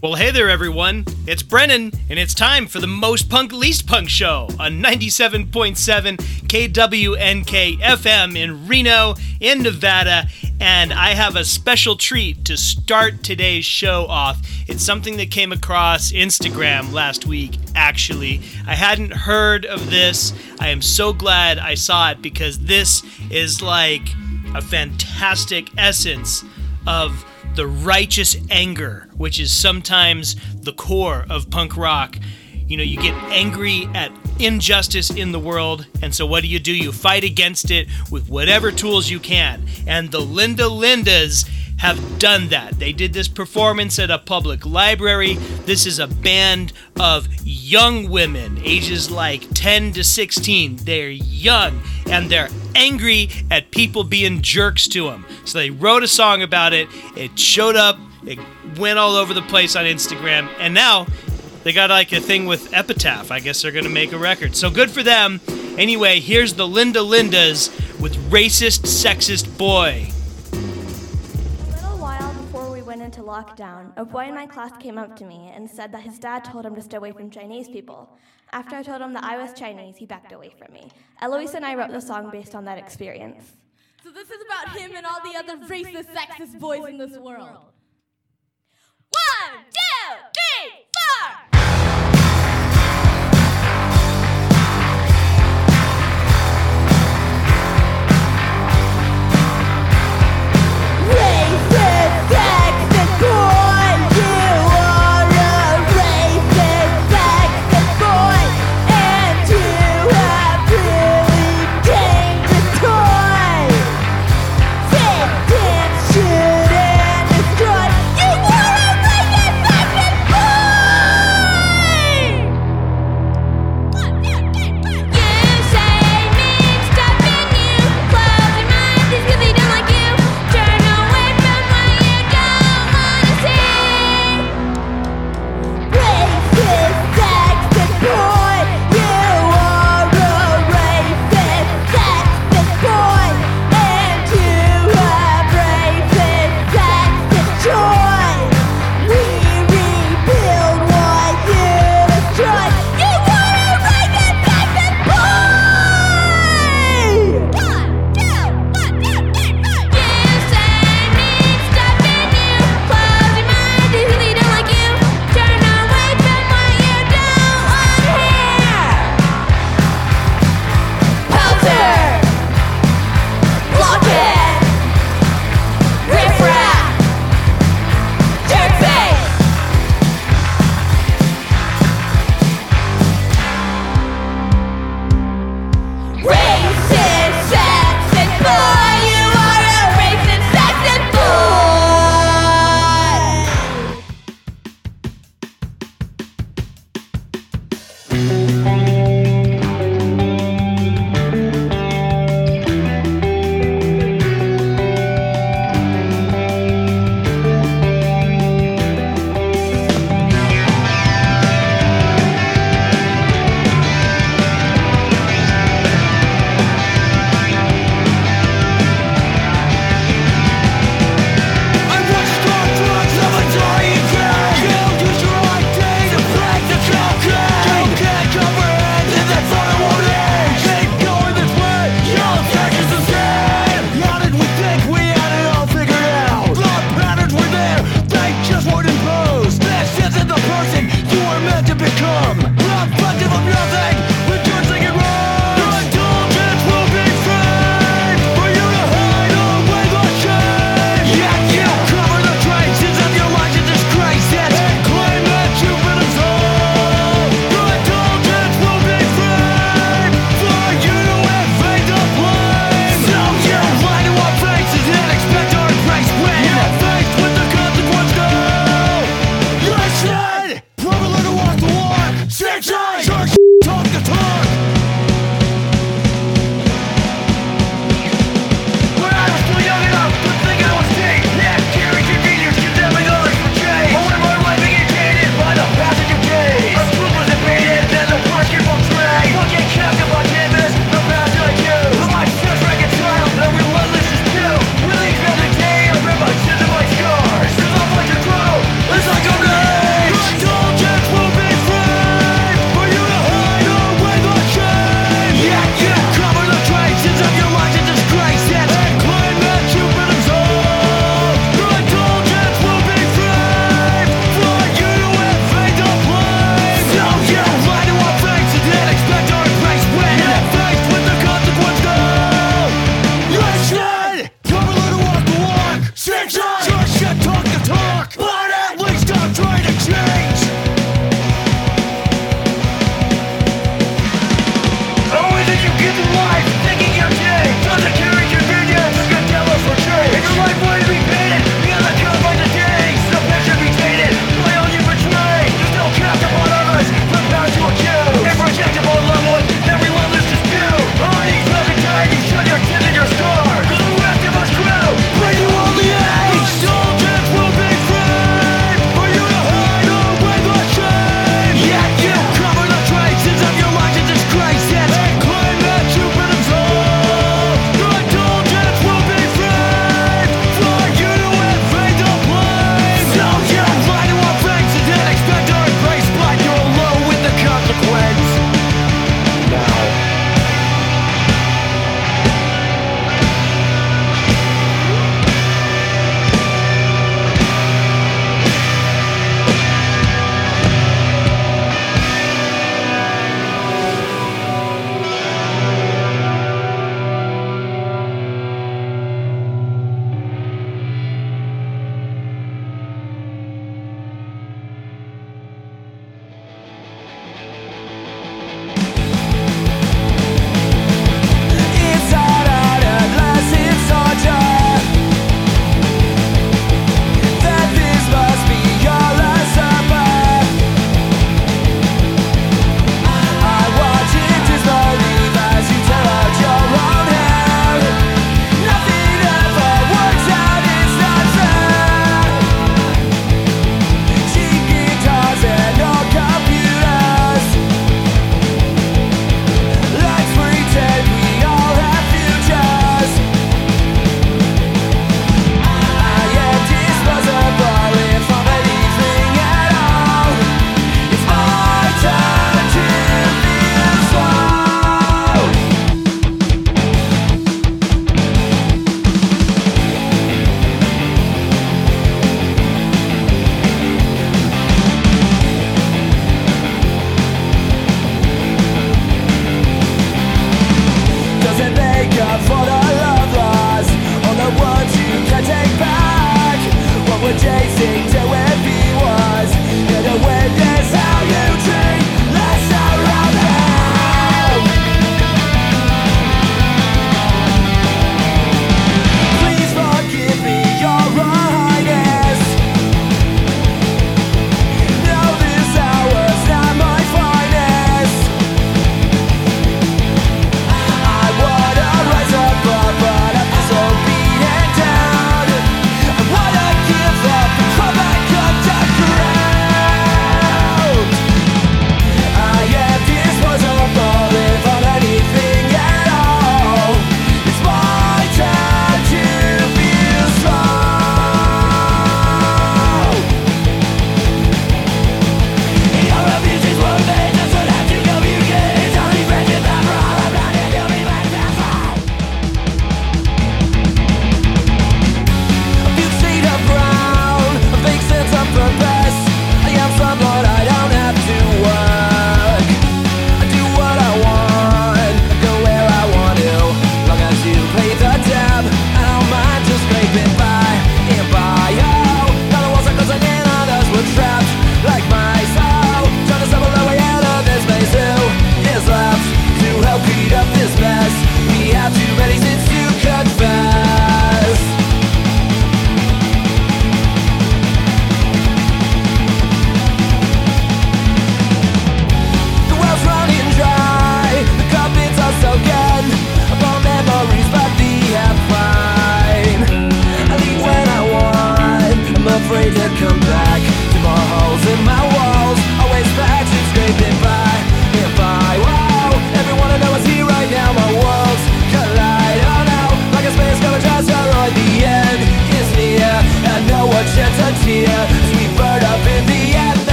Well, hey there, everyone. It's Brennan, and it's time for the Most Punk Least Punk show on 97.7 KWNK FM in Reno, in Nevada. And I have a special treat to start today's show off. It's something that came across Instagram last week, actually. I hadn't heard of this. I am so glad I saw it because this is like a fantastic essence of the righteous anger, which is sometimes the core of punk rock. You know, you get angry at injustice in the world, and so what do you do? You fight against it with whatever tools you can. And the Linda Lindas have done that. They did this performance at a public library. This is a band of young women, ages like 10 to 16. They're young and they're angry at people being jerks to them. So they wrote a song about it. It showed up, it went all over the place on Instagram, and now they got like a thing with Epitaph. I guess they're going to make a record. So good for them. Anyway, here's the Linda Lindas with Racist Sexist Boy A little while before we went into lockdown, a boy in my class came up to me and said that his dad told him to stay away from Chinese people. After I told him that I was Chinese, he backed away from me. Eloise and I wrote the song based on that experience. So this is about him and all the other racist, sexist boys in this world. One, two, three, four!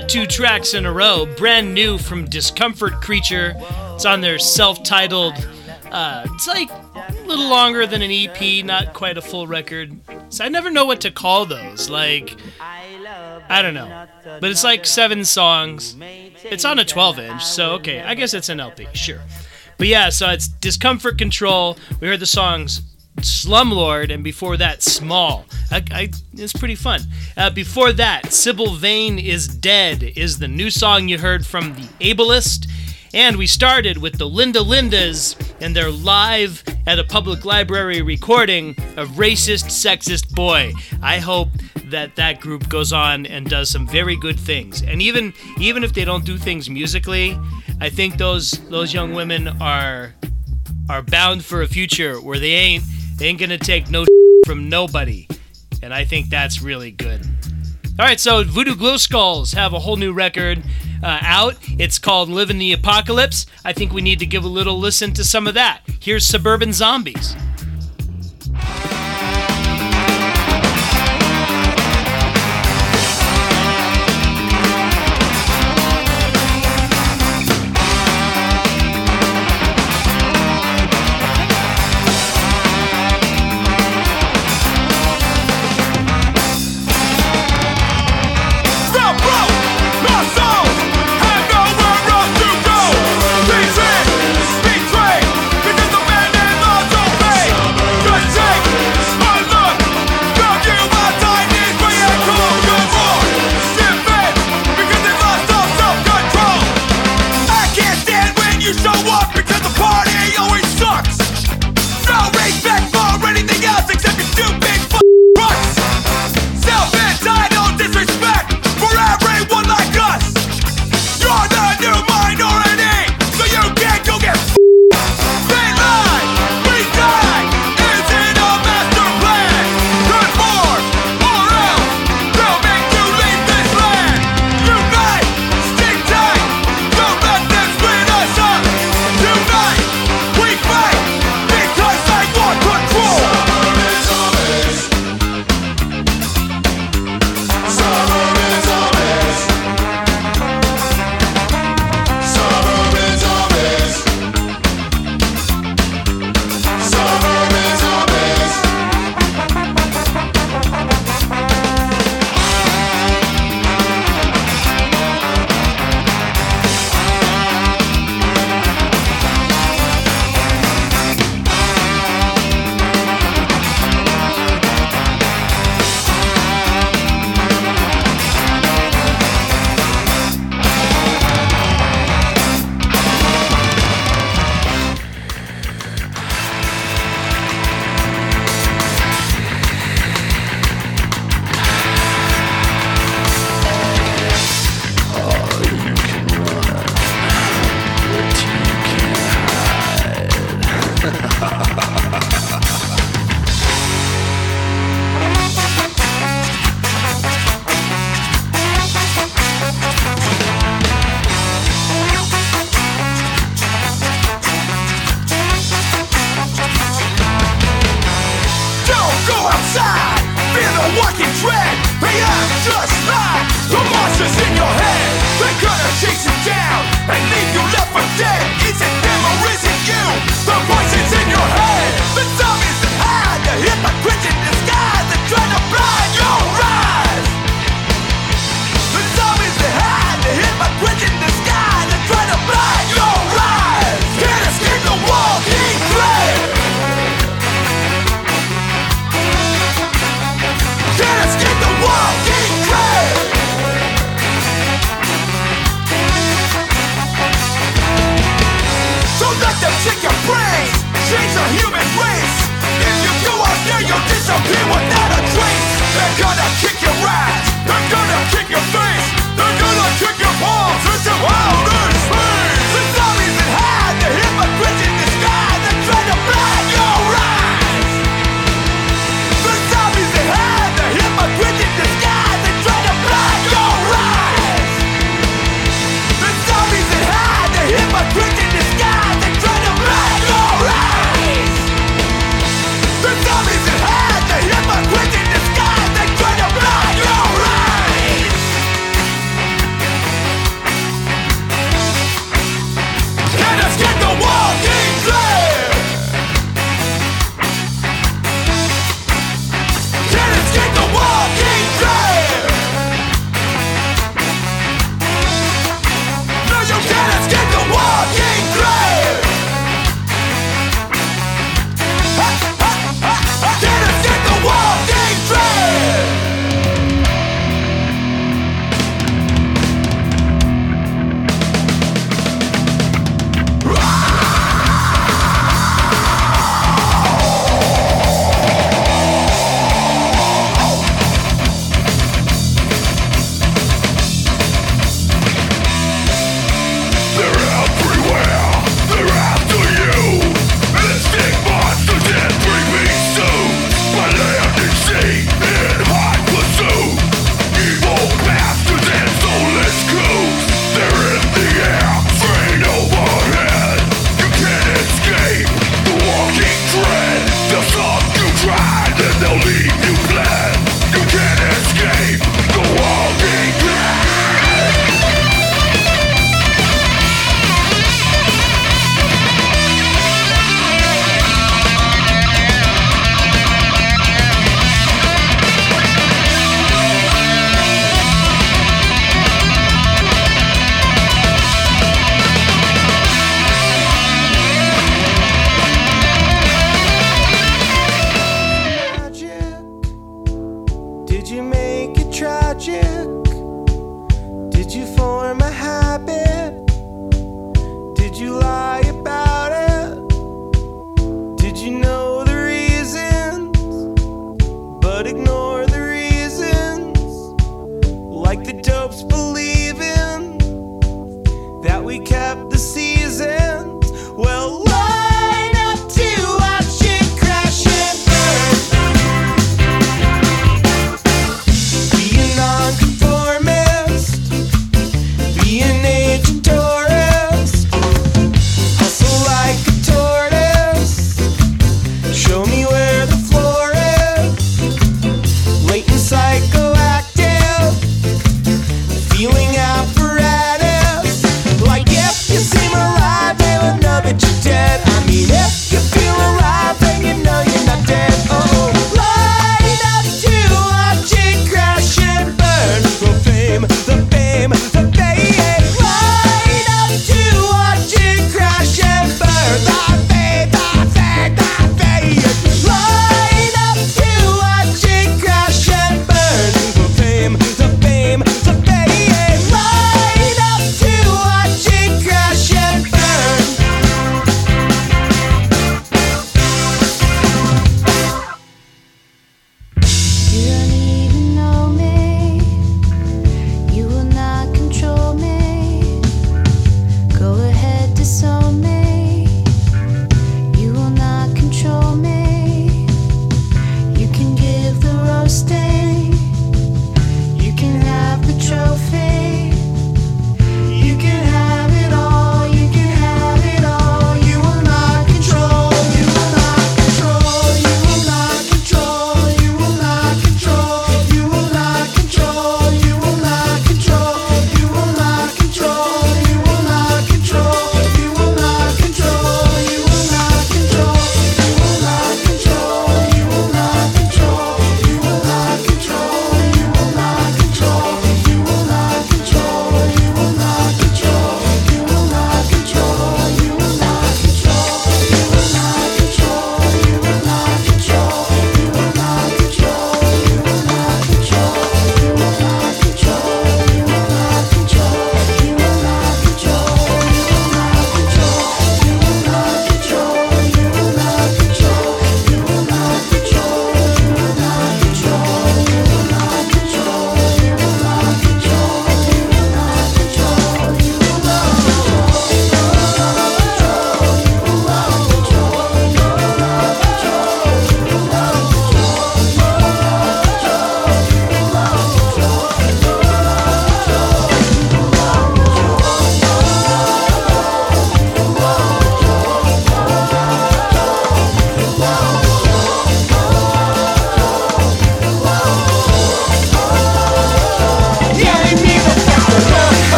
Two tracks in a row, brand new from Discomfort Creature. It's on their self-titled. Uh, it's like a little longer than an EP, not quite a full record. So I never know what to call those. Like, I don't know, but it's like seven songs. It's on a 12-inch, so okay, I guess it's an LP, sure. But yeah, so it's Discomfort Control. We heard the songs Slumlord, and before that, Small. I, I, it's pretty fun. Uh, before that, Sybil Vane is Dead is the new song you heard from The Ableist. And we started with the Linda Lindas and their live at a public library recording of Racist Sexist Boy. I hope that that group goes on and does some very good things. And even even if they don't do things musically, I think those those young women are are bound for a future where they ain't ain't gonna take no from nobody, and I think that's really good. All right, so Voodoo Glow Skulls have a whole new record uh, out. It's called "Live in the Apocalypse." I think we need to give a little listen to some of that. Here's Suburban Zombies.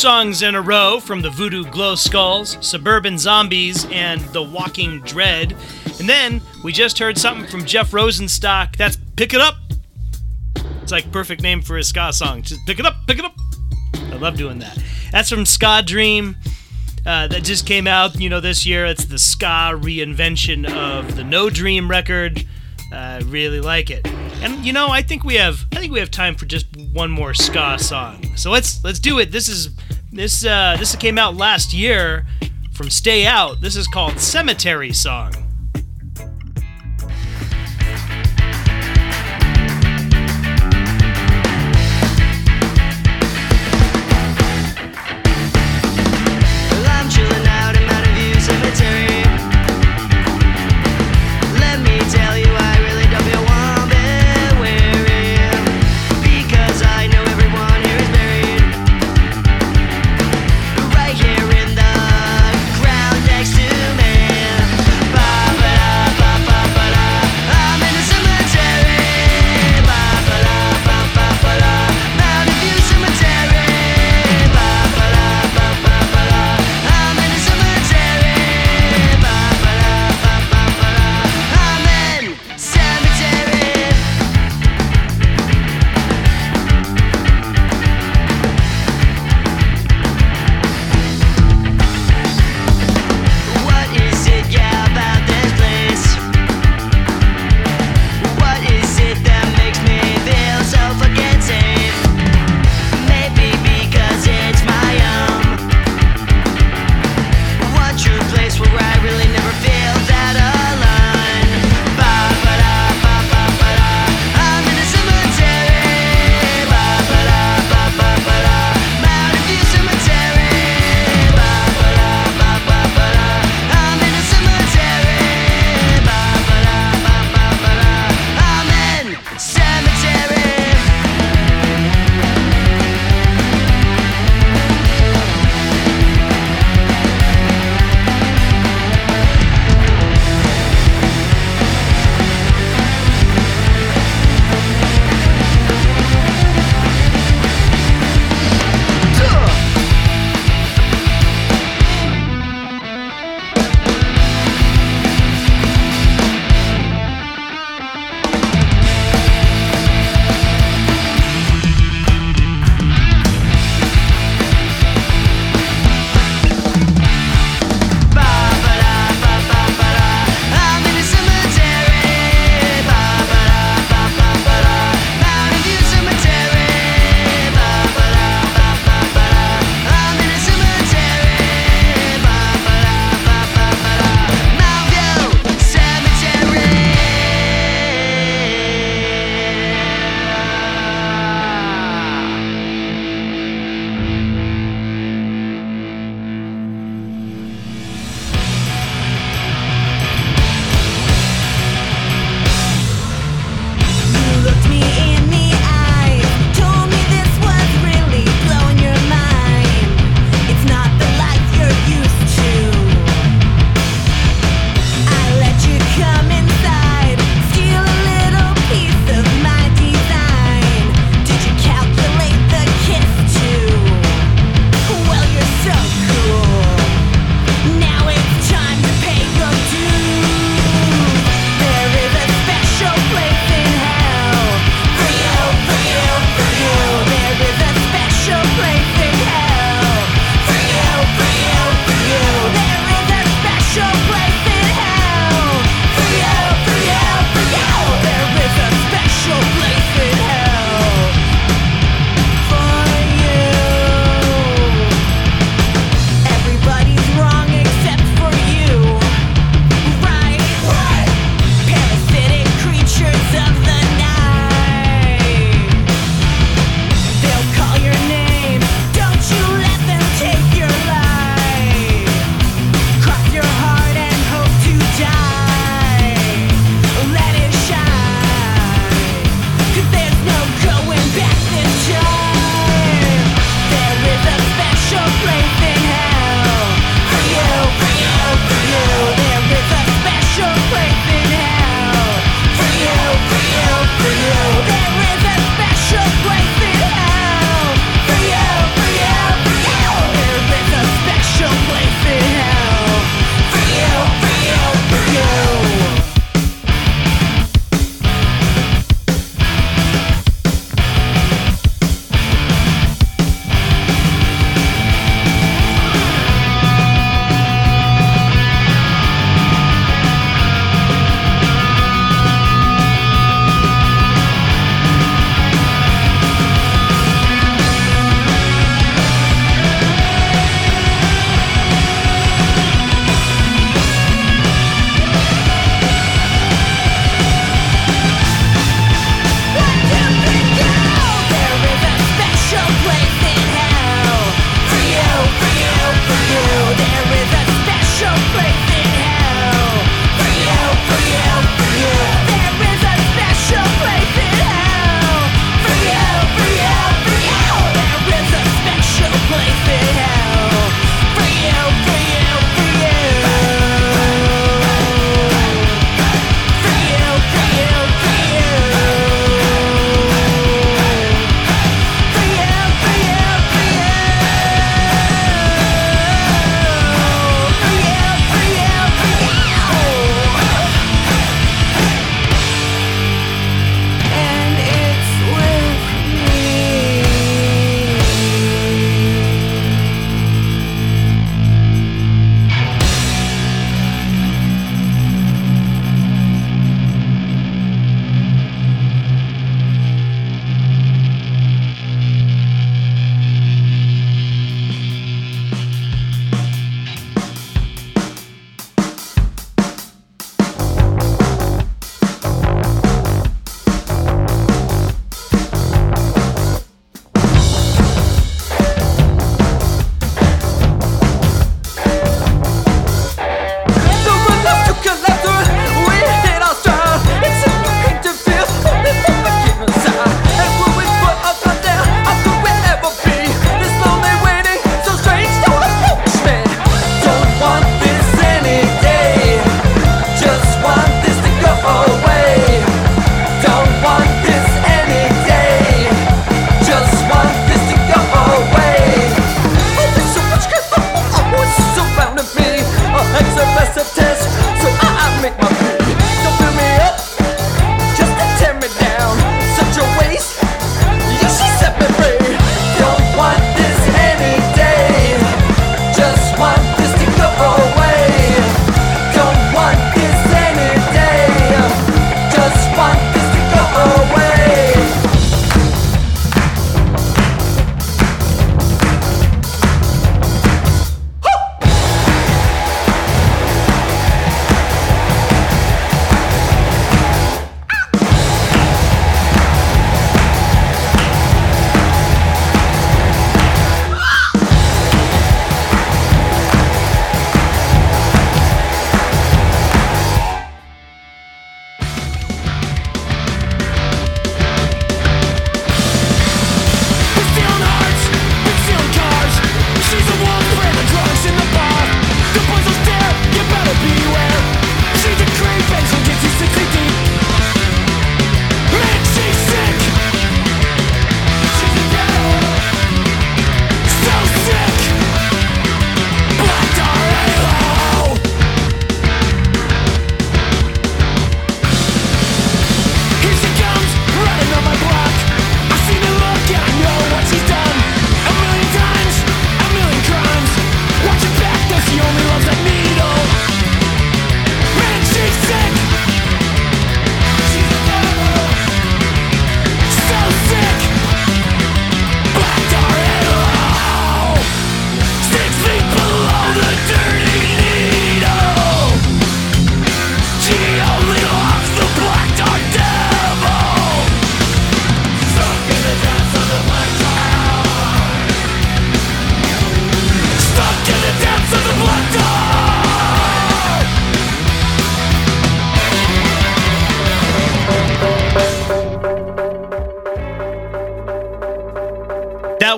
Songs in a row from the Voodoo Glow Skulls, Suburban Zombies, and The Walking Dread. And then we just heard something from Jeff Rosenstock. That's Pick It Up. It's like perfect name for a ska song. Just pick it up, pick it up. I love doing that. That's from Ska Dream. Uh, that just came out, you know, this year. It's the ska reinvention of the No Dream record. I uh, really like it. And you know, I think we have I think we have time for just one more ska song. So let's let's do it. This is this uh, this came out last year from Stay Out. This is called Cemetery Song.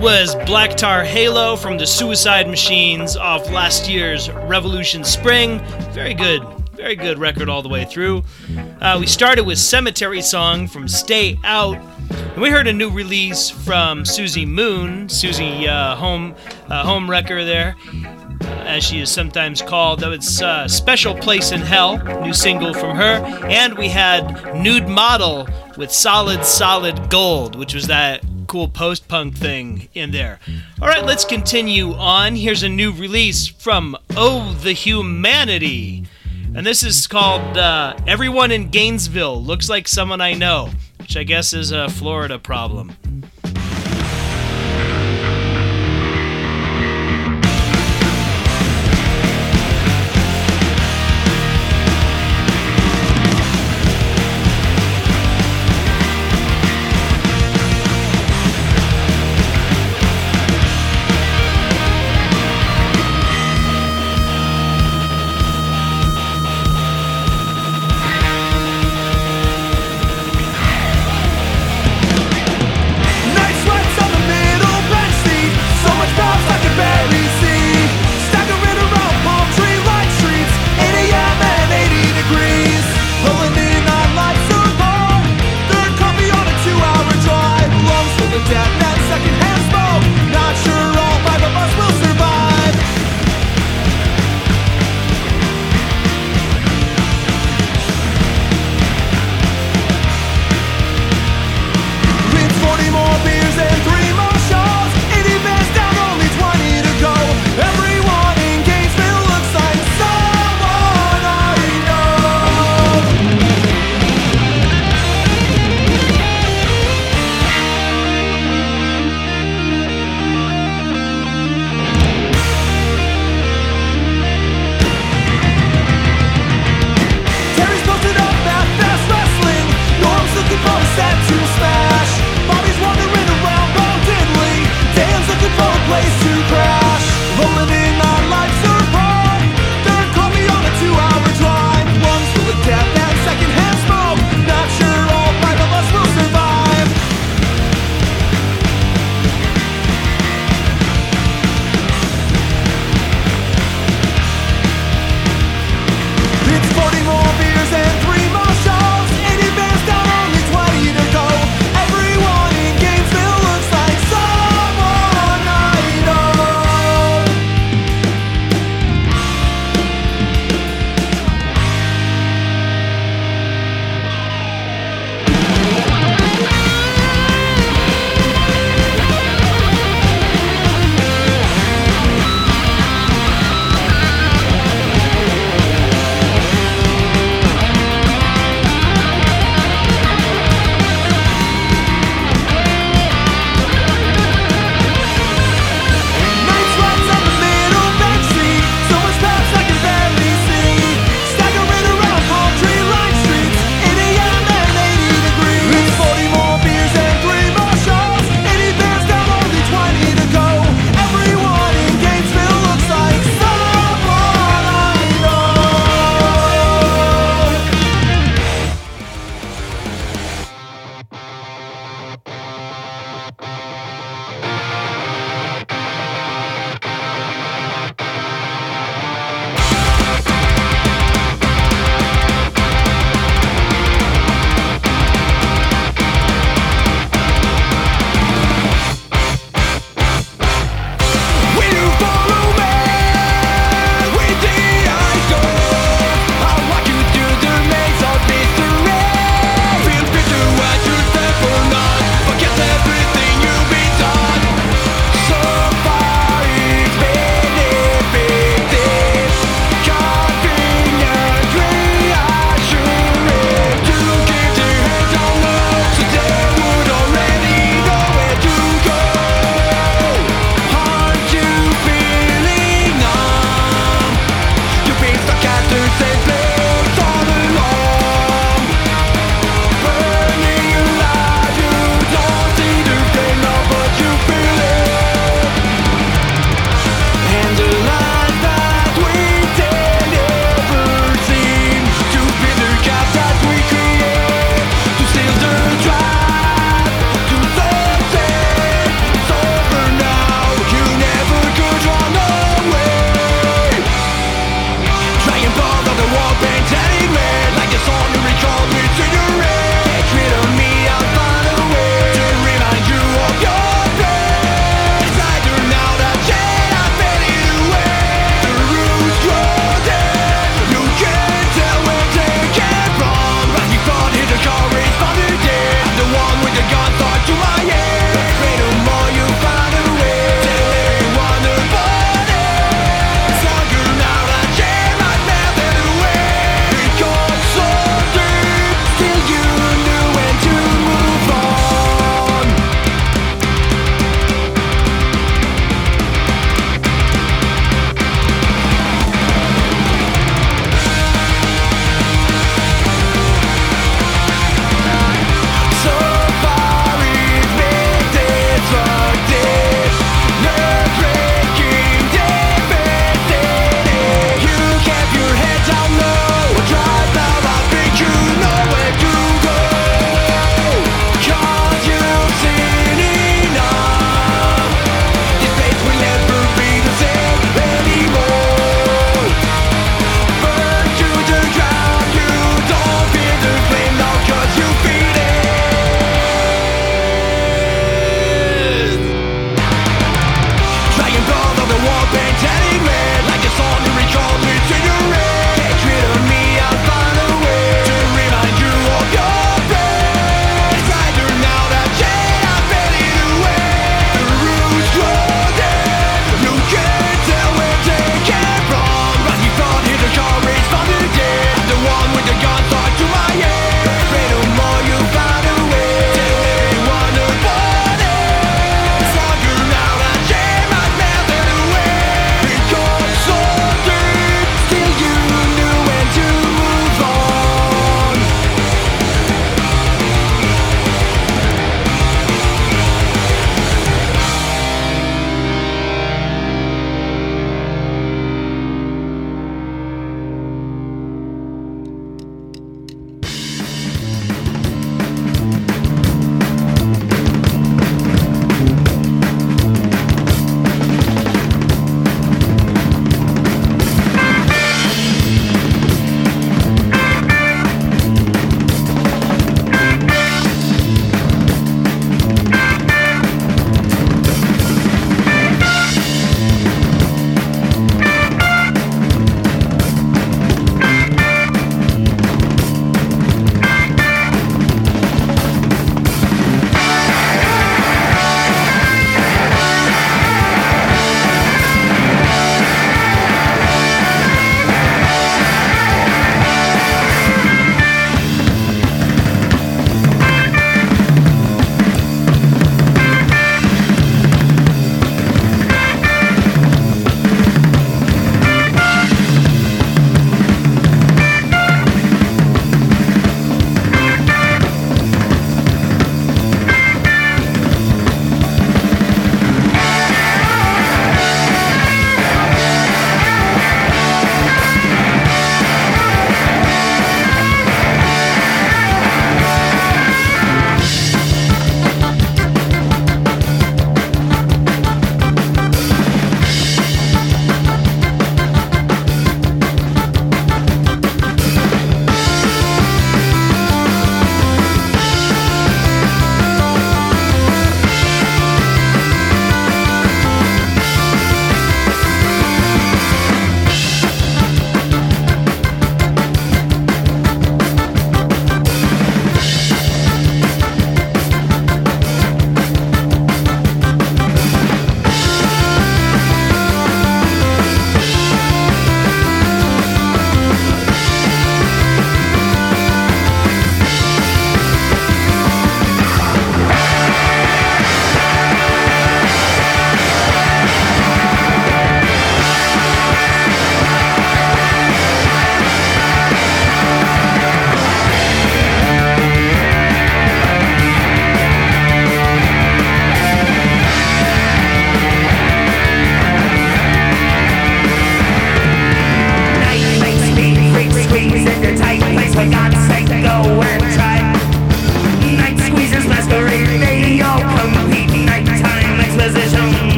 Was Black Tar Halo from the Suicide Machines off last year's Revolution Spring. Very good, very good record all the way through. Uh, we started with Cemetery Song from Stay Out. And we heard a new release from Susie Moon, Susie uh, Home uh, Home Wrecker there, uh, as she is sometimes called. That was uh, Special Place in Hell, new single from her. And we had Nude Model with Solid Solid Gold, which was that cool post punk thing in there. All right, let's continue on. Here's a new release from Oh the Humanity. And this is called uh, Everyone in Gainesville Looks Like Someone I Know, which I guess is a Florida problem.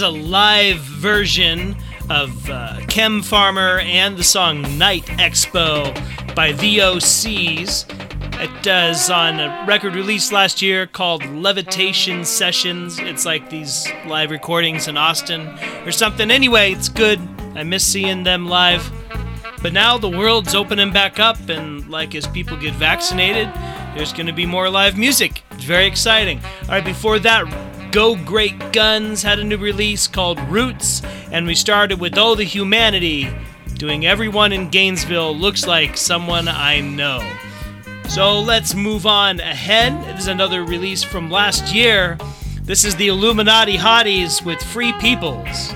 Was a live version of uh, Chem Farmer and the song Night Expo by the Osees. It does on a record released last year called Levitation Sessions. It's like these live recordings in Austin or something. Anyway, it's good. I miss seeing them live. But now the world's opening back up, and like as people get vaccinated, there's going to be more live music. It's very exciting. All right, before that, Go Great Guns had a new release called Roots, and we started with Oh the Humanity, doing Everyone in Gainesville Looks Like Someone I Know. So let's move on ahead. This is another release from last year. This is the Illuminati Hotties with Free Peoples.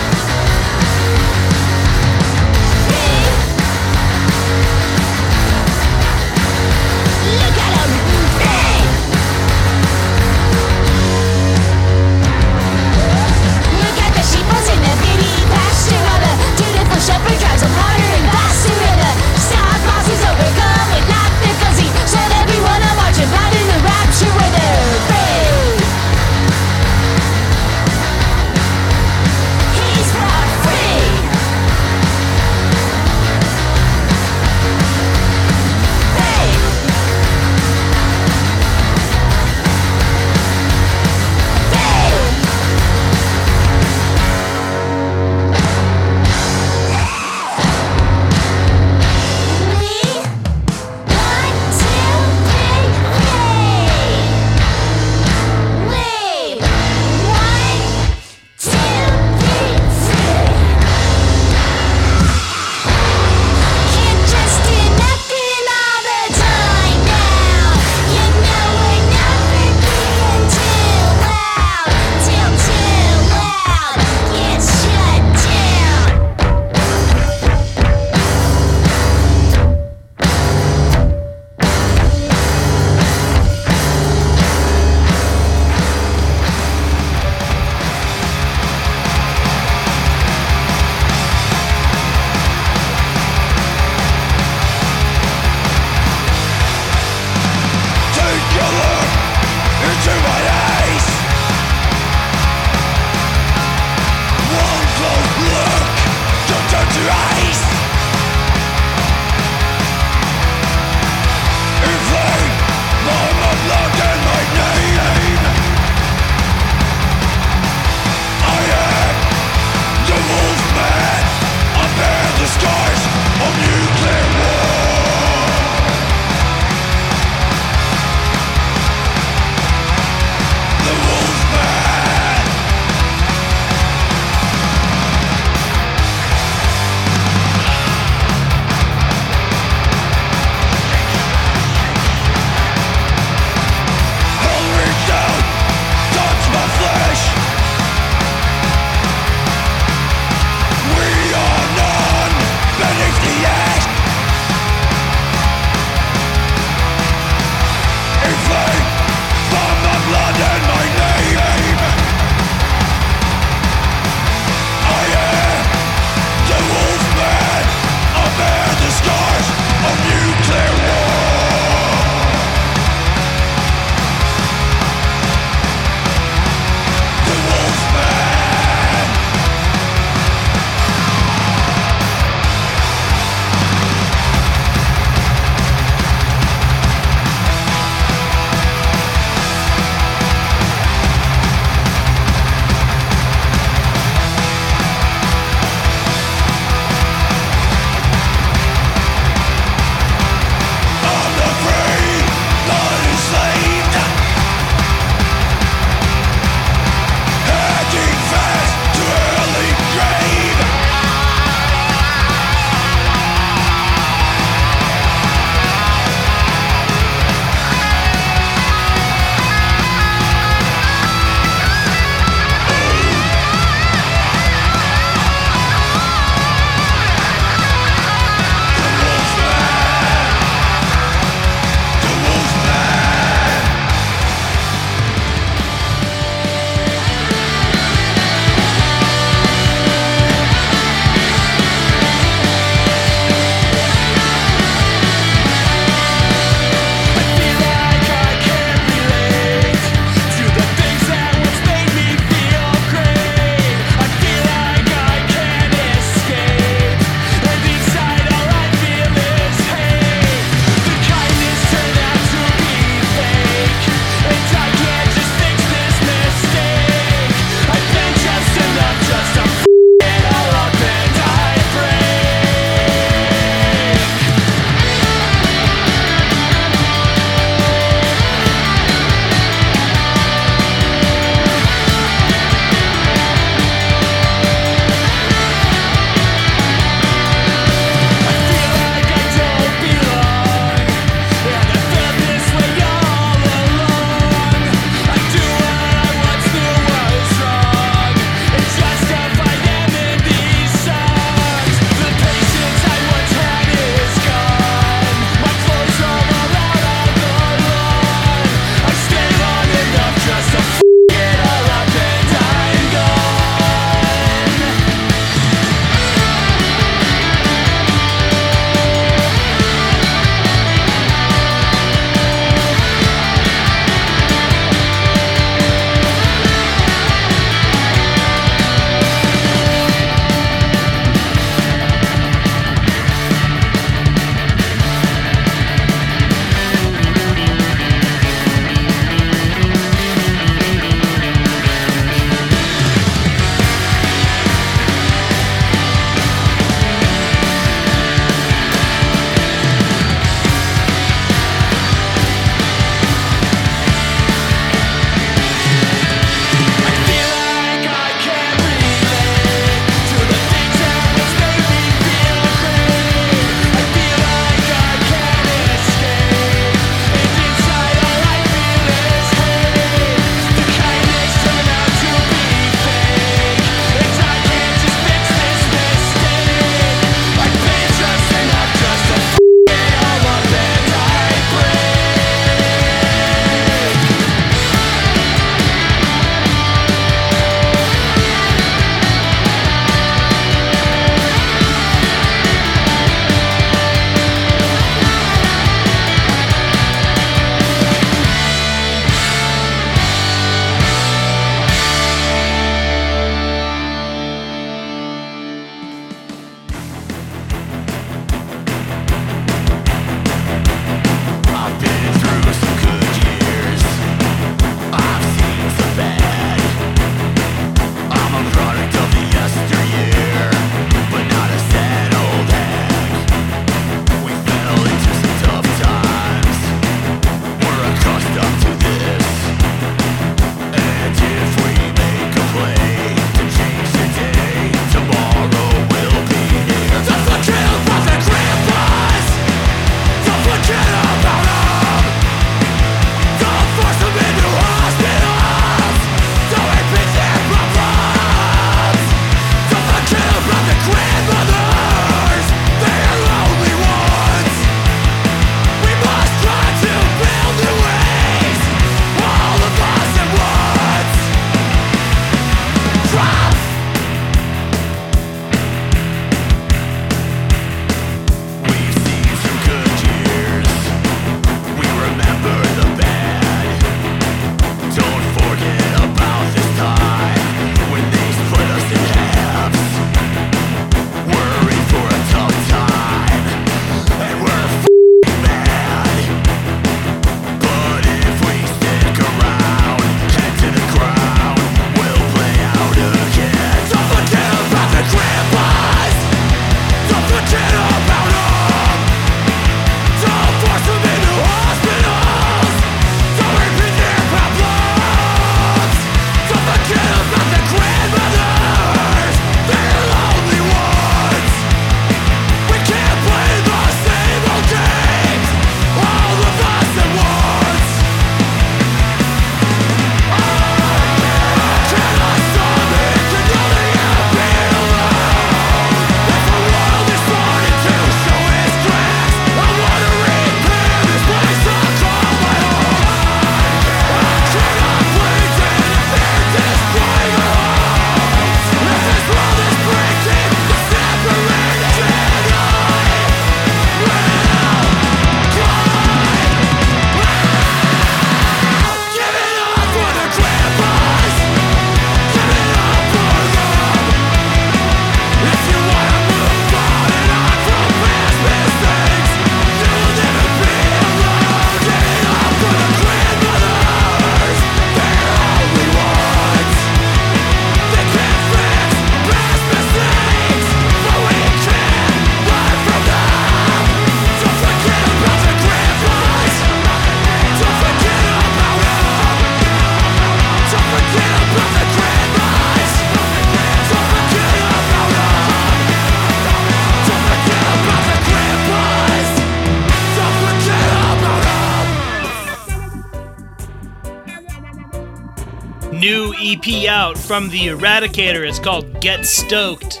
Out from the Eradicator. It's called Get Stoked.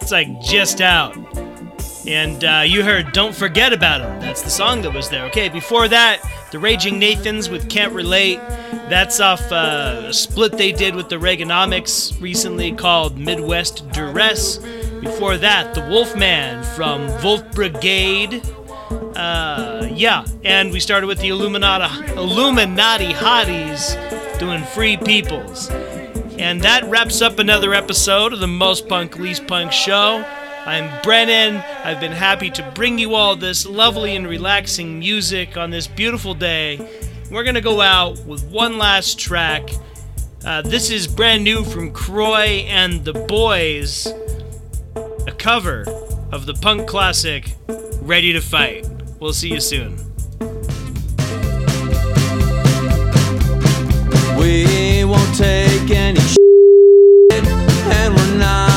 It's like just out. And uh, you heard Don't Forget About Him. That's the song that was there. Okay, before that, The Raging Nathans with Can't Relate. That's off uh, a split they did with the Reaganomics recently called Midwest Duress. Before that, The Wolfman from Wolf Brigade. Uh, yeah, and we started with the Illuminati, Illuminati Hotties doing Free Peoples. And that wraps up another episode of the Most Punk Least Punk show. I'm Brennan. I've been happy to bring you all this lovely and relaxing music on this beautiful day. We're going to go out with one last track. Uh, this is brand new from Croy and the Boys, a cover of the punk classic Ready to Fight. We'll see you soon. Take any shit, and we're not